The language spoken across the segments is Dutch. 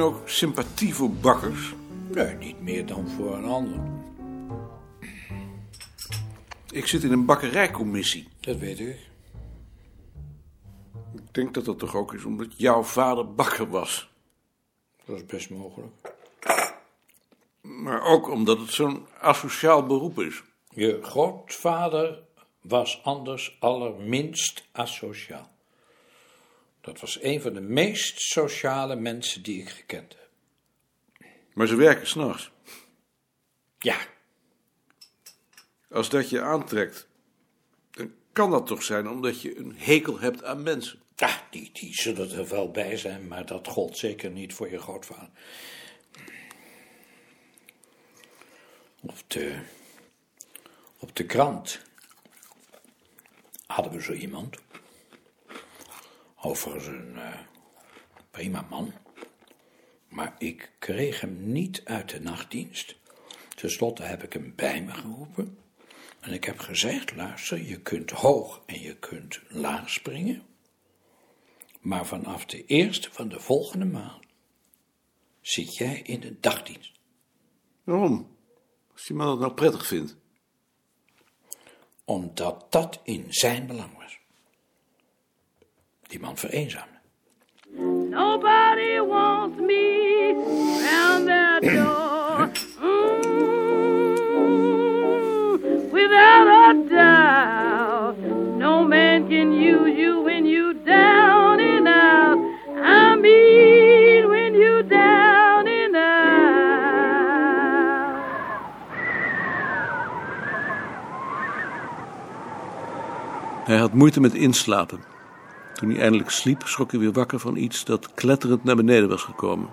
ook sympathie voor bakkers? Nee, niet meer dan voor een ander. Ik zit in een bakkerijcommissie. Dat weet ik. Ik denk dat dat toch ook is omdat jouw vader bakker was. Dat is best mogelijk. Maar ook omdat het zo'n asociaal beroep is. Je grootvader was anders allerminst asociaal. Dat was een van de meest sociale mensen die ik gekend heb. Maar ze werken s'nachts. Ja, Als dat je aantrekt, dan kan dat toch zijn omdat je een hekel hebt aan mensen. ja die, die zullen er wel bij zijn, maar dat gold zeker niet voor je grootvader. Op de, op de krant hadden we zo iemand. Overigens een eh, prima man. Maar ik kreeg hem niet uit de nachtdienst. Ten slotte heb ik hem bij me geroepen. En ik heb gezegd, luister, je kunt hoog en je kunt laag springen. Maar vanaf de eerste van de volgende maand zit jij in de dagdienst. Waarom? Als die man dat nou prettig vindt. Omdat dat in zijn belang was. Die man vereenzaamde. Nobody wants me round their door. Mm, without a doubt, no man can use you when you down and out. I mean, when you down and out. Hij had moeite met inslapen. Toen hij eindelijk sliep, schrok hij weer wakker van iets dat kletterend naar beneden was gekomen.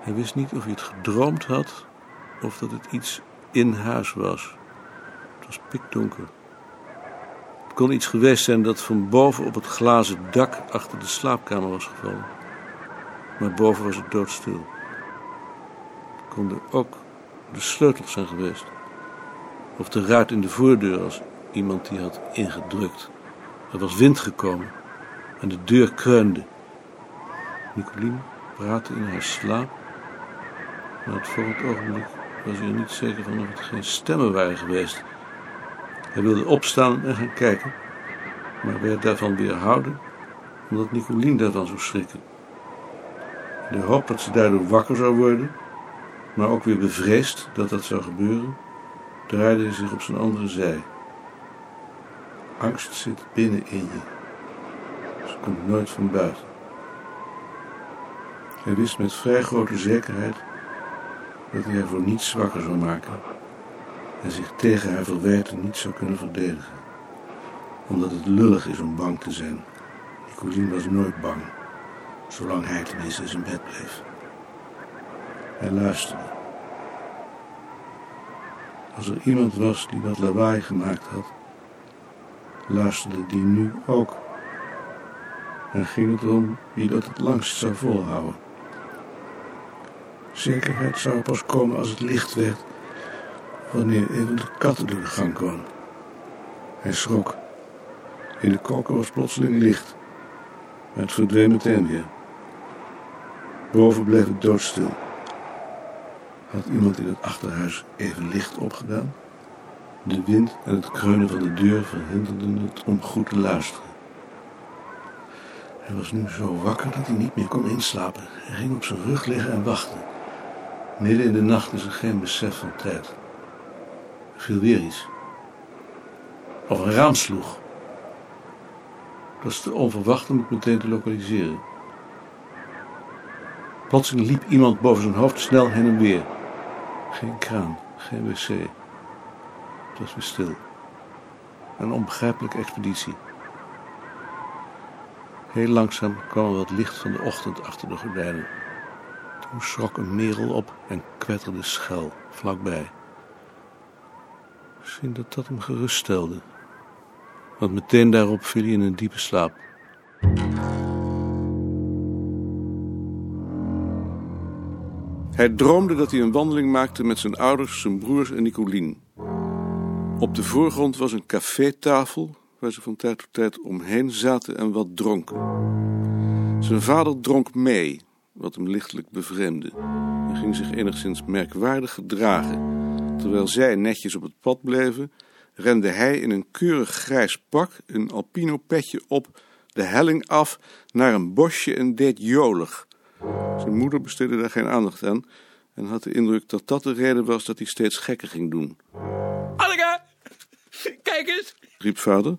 Hij wist niet of hij het gedroomd had of dat het iets in huis was. Het was pikdonker. Het kon iets geweest zijn dat van boven op het glazen dak achter de slaapkamer was gevallen. Maar boven was het doodstil. Het konden ook de sleutels zijn geweest. Of de ruit in de voordeur als iemand die had ingedrukt. Er was wind gekomen en de deur kreunde. Nicolien praatte in haar slaap, maar het volgende ogenblik was hij er niet zeker van of het geen stemmen waren geweest. Hij wilde opstaan en gaan kijken, maar werd daarvan weerhouden omdat Nicolien daarvan zou schrikken. De hoop dat ze daardoor wakker zou worden, maar ook weer bevreesd dat dat zou gebeuren, draaide hij zich op zijn andere zij. Angst zit binnen in je. Ze komt nooit van buiten. Hij wist met vrij grote zekerheid dat hij haar voor niets zwakker zou maken en zich tegen haar verwijten niet zou kunnen verdedigen. Omdat het lullig is om bang te zijn. Nicolien was nooit bang, zolang hij tenminste in zijn bed bleef. Hij luisterde. Als er iemand was die dat lawaai gemaakt had, luisterde die nu ook. En ging het erom wie dat het langst zou volhouden. Zekerheid zou pas komen als het licht werd, wanneer even de katten door de gang kwam. Hij schrok. In de koker was plotseling licht, maar het verdween meteen weer. Boven bleef het doodstil. Had iemand in het achterhuis even licht opgedaan? De wind en het kreunen van de deur verhinderden het om goed te luisteren. Hij was nu zo wakker dat hij niet meer kon inslapen. Hij ging op zijn rug liggen en wachtte. Midden in de nacht is er geen besef van tijd. Er viel weer iets. Of een raam sloeg. Dat was te onverwacht om het meteen te lokaliseren. Plotseling liep iemand boven zijn hoofd snel heen en weer. Geen kraan, geen wc. Het was weer stil. Een onbegrijpelijke expeditie. Heel langzaam kwam er wat licht van de ochtend achter de gordijnen. Toen schrok een merel op en kwetterde schel vlakbij. Misschien dat dat hem geruststelde. Want meteen daarop viel hij in een diepe slaap. Hij droomde dat hij een wandeling maakte met zijn ouders, zijn broers en Nicolien. Op de voorgrond was een cafétafel waar ze van tijd tot tijd omheen zaten en wat dronken. Zijn vader dronk mee, wat hem lichtelijk bevreemdde. Hij ging zich enigszins merkwaardig gedragen. Terwijl zij netjes op het pad bleven, rende hij in een keurig grijs pak, een alpino petje op, de helling af naar een bosje en deed jolig. Zijn moeder besteedde daar geen aandacht aan en had de indruk dat dat de reden was dat hij steeds gekker ging doen. Anneke, kijk eens. riep vader.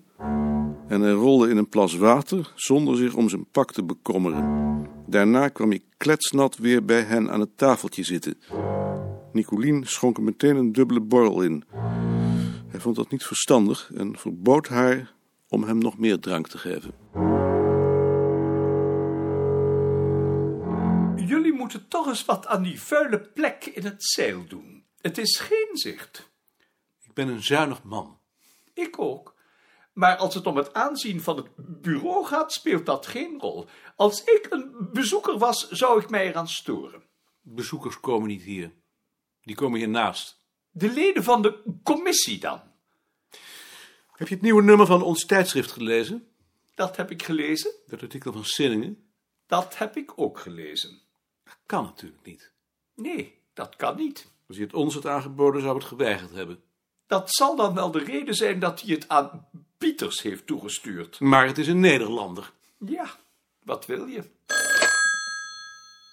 En hij rolde in een plas water zonder zich om zijn pak te bekommeren. Daarna kwam hij kletsnat weer bij hen aan het tafeltje zitten. Nicolien schonk hem meteen een dubbele borrel in. Hij vond dat niet verstandig en verbood haar om hem nog meer drank te geven. Jullie moeten toch eens wat aan die vuile plek in het zeil doen. Het is geen zicht. Ik ben een zuinig man. Ik ook. Maar als het om het aanzien van het bureau gaat, speelt dat geen rol. Als ik een bezoeker was, zou ik mij eraan storen. Bezoekers komen niet hier. Die komen hiernaast. De leden van de commissie dan. Heb je het nieuwe nummer van ons tijdschrift gelezen? Dat heb ik gelezen. Dat artikel van Sinningen? Dat heb ik ook gelezen. Dat kan natuurlijk niet. Nee, dat kan niet. Als hij het ons had aangeboden, zou het geweigerd hebben. Dat zal dan wel de reden zijn dat hij het aan Pieters heeft toegestuurd. Maar het is een Nederlander. Ja, wat wil je?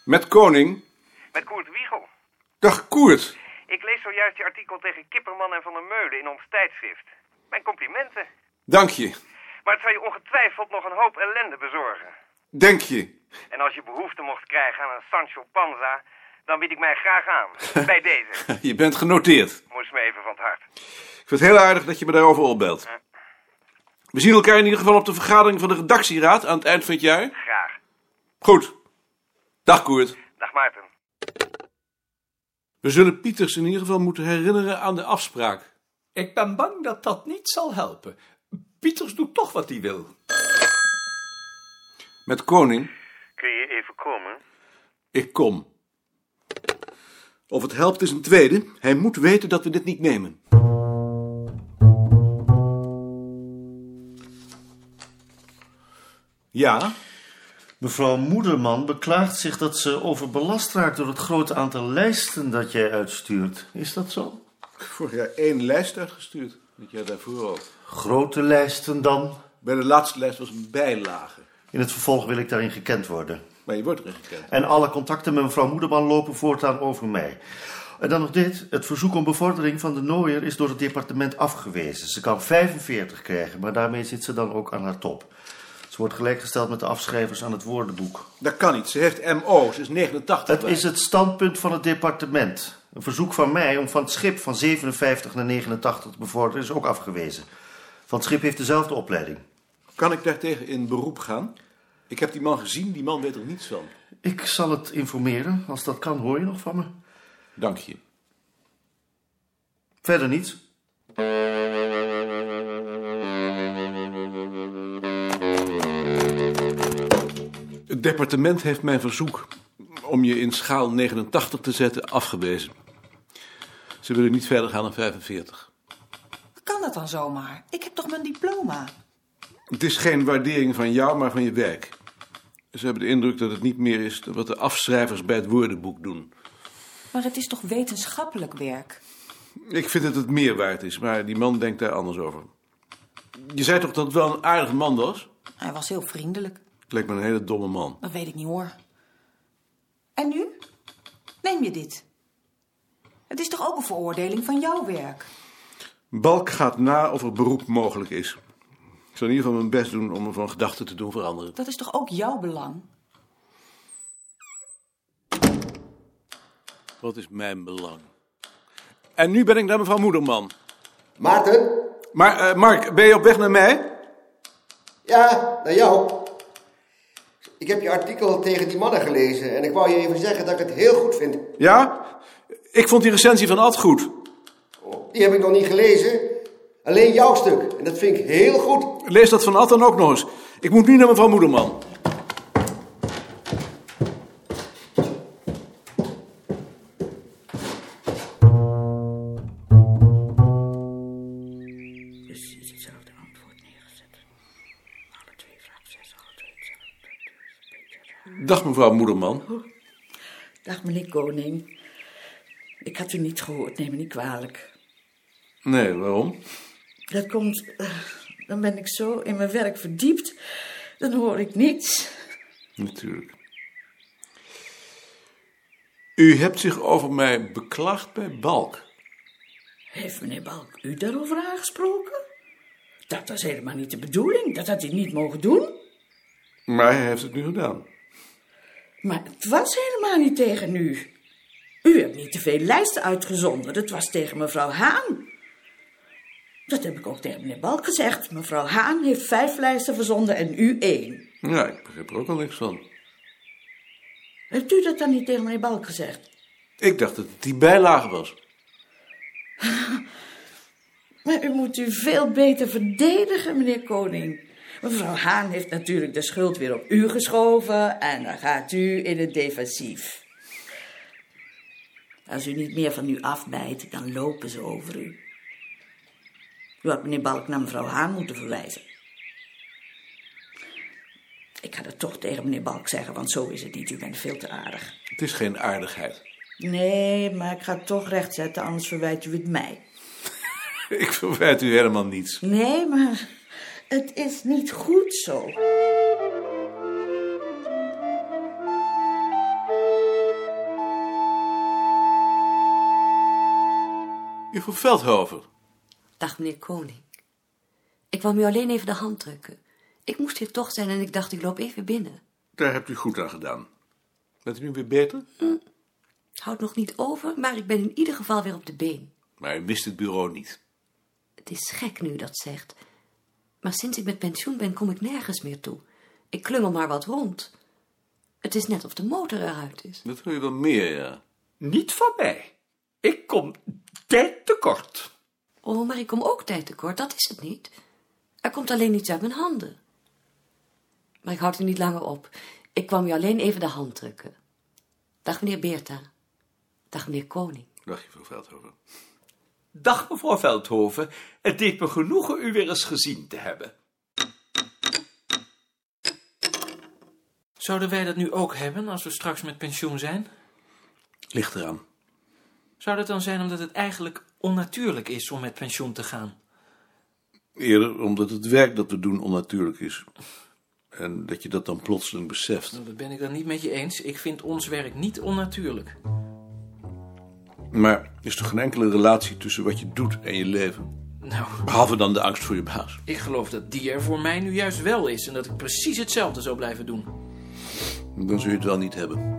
Met koning. Met Koert Wiegel. Dag Koert. Ik lees zojuist je artikel tegen Kipperman en Van der Meulen in ons tijdschrift. Mijn complimenten. Dank je. Maar het zal je ongetwijfeld nog een hoop ellende bezorgen. Denk je. En als je behoefte mocht krijgen aan een Sancho Panza, dan bied ik mij graag aan. Bij deze. Je bent genoteerd. Moest me even van het hart. Ik vind het heel aardig dat je me daarover opbelt. We zien elkaar in ieder geval op de vergadering van de redactieraad aan het eind van het jaar. Graag. Goed. Dag Koert. Dag Maarten. We zullen Pieters in ieder geval moeten herinneren aan de afspraak. Ik ben bang dat dat niet zal helpen. Pieters doet toch wat hij wil. Met koning. Kun je even komen? Ik kom. Of het helpt is een tweede. Hij moet weten dat we dit niet nemen. Ja, Mevrouw Moederman beklaagt zich dat ze overbelast raakt door het grote aantal lijsten dat jij uitstuurt. Is dat zo? vorig jaar één lijst uitgestuurd. Dat jij daarvoor ook. Grote lijsten dan? Bij de laatste lijst was een bijlage. In het vervolg wil ik daarin gekend worden. Maar je wordt. En alle contacten met mevrouw Moederman lopen voortaan over mij. En dan nog dit. Het verzoek om bevordering van de Nooier is door het departement afgewezen. Ze kan 45 krijgen, maar daarmee zit ze dan ook aan haar top. Ze wordt gelijkgesteld met de afschrijvers aan het woordenboek. Dat kan niet. Ze heeft MO. Ze is 89. Het is het standpunt van het departement. Een verzoek van mij om van het schip van 57 naar 89 te bevorderen is ook afgewezen. Van het schip heeft dezelfde opleiding. Kan ik daartegen in beroep gaan? Ik heb die man gezien. Die man weet er niets van. Ik zal het informeren. Als dat kan, hoor je nog van me. Dank je. Verder niets. Het departement heeft mijn verzoek om je in schaal 89 te zetten afgewezen. Ze willen niet verder gaan dan 45. Kan dat dan zomaar? Ik heb toch mijn diploma? Het is geen waardering van jou, maar van je werk. Ze hebben de indruk dat het niet meer is wat de afschrijvers bij het woordenboek doen. Maar het is toch wetenschappelijk werk? Ik vind dat het meer waard is, maar die man denkt daar anders over. Je zei toch dat het wel een aardige man was? Hij was heel vriendelijk. Het lijkt me een hele domme man. Dat weet ik niet hoor. En nu? Neem je dit? Het is toch ook een veroordeling van jouw werk? Balk gaat na of er beroep mogelijk is. Ik zal in ieder geval mijn best doen om me van gedachten te doen veranderen. Dat is toch ook jouw belang? Wat is mijn belang? En nu ben ik naar mevrouw Moederman. Maarten? Maar, eh, Mark, ben je op weg naar mij? Ja, naar jou. Ik heb je artikel tegen die mannen gelezen en ik wou je even zeggen dat ik het heel goed vind. Ja? Ik vond die recensie van Ad goed. Die heb ik nog niet gelezen. Alleen jouw stuk. En dat vind ik heel goed. Lees dat van Ad dan ook nog eens. Ik moet nu naar mevrouw Moederman. Precies hetzelfde antwoord neergezet. Alle twee vraag 6, alle twee hetzelfde. Dag mevrouw Moederman. Dag, meneer Koning. Ik had u niet gehoord, neem me niet kwalijk. Nee, waarom? Dat komt, eh, dan ben ik zo in mijn werk verdiept, dan hoor ik niets. Natuurlijk. U hebt zich over mij beklaagd bij Balk. Heeft meneer Balk u daarover aangesproken? Dat was helemaal niet de bedoeling, dat had hij niet mogen doen. Maar hij heeft het nu gedaan. Maar het was helemaal niet tegen u. U hebt niet te veel lijsten uitgezonden, het was tegen mevrouw Haan. Dat heb ik ook tegen meneer Balk gezegd. Mevrouw Haan heeft vijf lijsten verzonden en u één. Ja, ik begrijp er ook al niks van. Hebt u dat dan niet tegen meneer Balk gezegd? Ik dacht dat het die bijlage was. Maar u moet u veel beter verdedigen, meneer Koning. Mevrouw Haan heeft natuurlijk de schuld weer op u geschoven en dan gaat u in het defensief. Als u niet meer van u afbijt, dan lopen ze over u. U had meneer Balk naar mevrouw Haan moeten verwijzen. Ik ga dat toch tegen meneer Balk zeggen, want zo is het niet. U bent veel te aardig. Het is geen aardigheid. Nee, maar ik ga het toch rechtzetten, anders verwijt u het mij. Ik verwijt u helemaal niets. Nee, maar het is niet goed zo. Juffrouw Veldhoven. Dag, meneer Koning. Ik wou u alleen even de hand drukken. Ik moest hier toch zijn en ik dacht, ik loop even binnen. Daar hebt u goed aan gedaan. Bent u nu weer beter? Houd nog niet over, maar ik ben in ieder geval weer op de been. Maar u wist het bureau niet. Het is gek nu u dat zegt. Maar sinds ik met pensioen ben, kom ik nergens meer toe. Ik klungel maar wat rond. Het is net of de motor eruit is. Dat hoor je wel meer, ja. Niet van mij. Ik kom tijd tekort. Oh, maar ik kom ook tijd tekort, dat is het niet. Er komt alleen iets uit mijn handen. Maar ik houd er niet langer op. Ik kwam u alleen even de hand drukken. Dag, meneer Beerta. Dag, meneer Koning. Dag, juffrouw Veldhoven. Dag, mevrouw Veldhoven. Het deed me genoegen u weer eens gezien te hebben. Zouden wij dat nu ook hebben als we straks met pensioen zijn? Ligt eraan. Zou dat dan zijn omdat het eigenlijk onnatuurlijk is om met pensioen te gaan? Eerder omdat het werk dat we doen onnatuurlijk is. En dat je dat dan plotseling beseft. Nou, Dat ben ik dan niet met je eens. Ik vind ons werk niet onnatuurlijk. Maar er is toch geen enkele relatie tussen wat je doet en je leven? Nou, Behalve dan de angst voor je baas. ik geloof dat die er voor mij nu juist wel is en dat ik precies hetzelfde zou blijven doen. Dan zul je het wel niet hebben.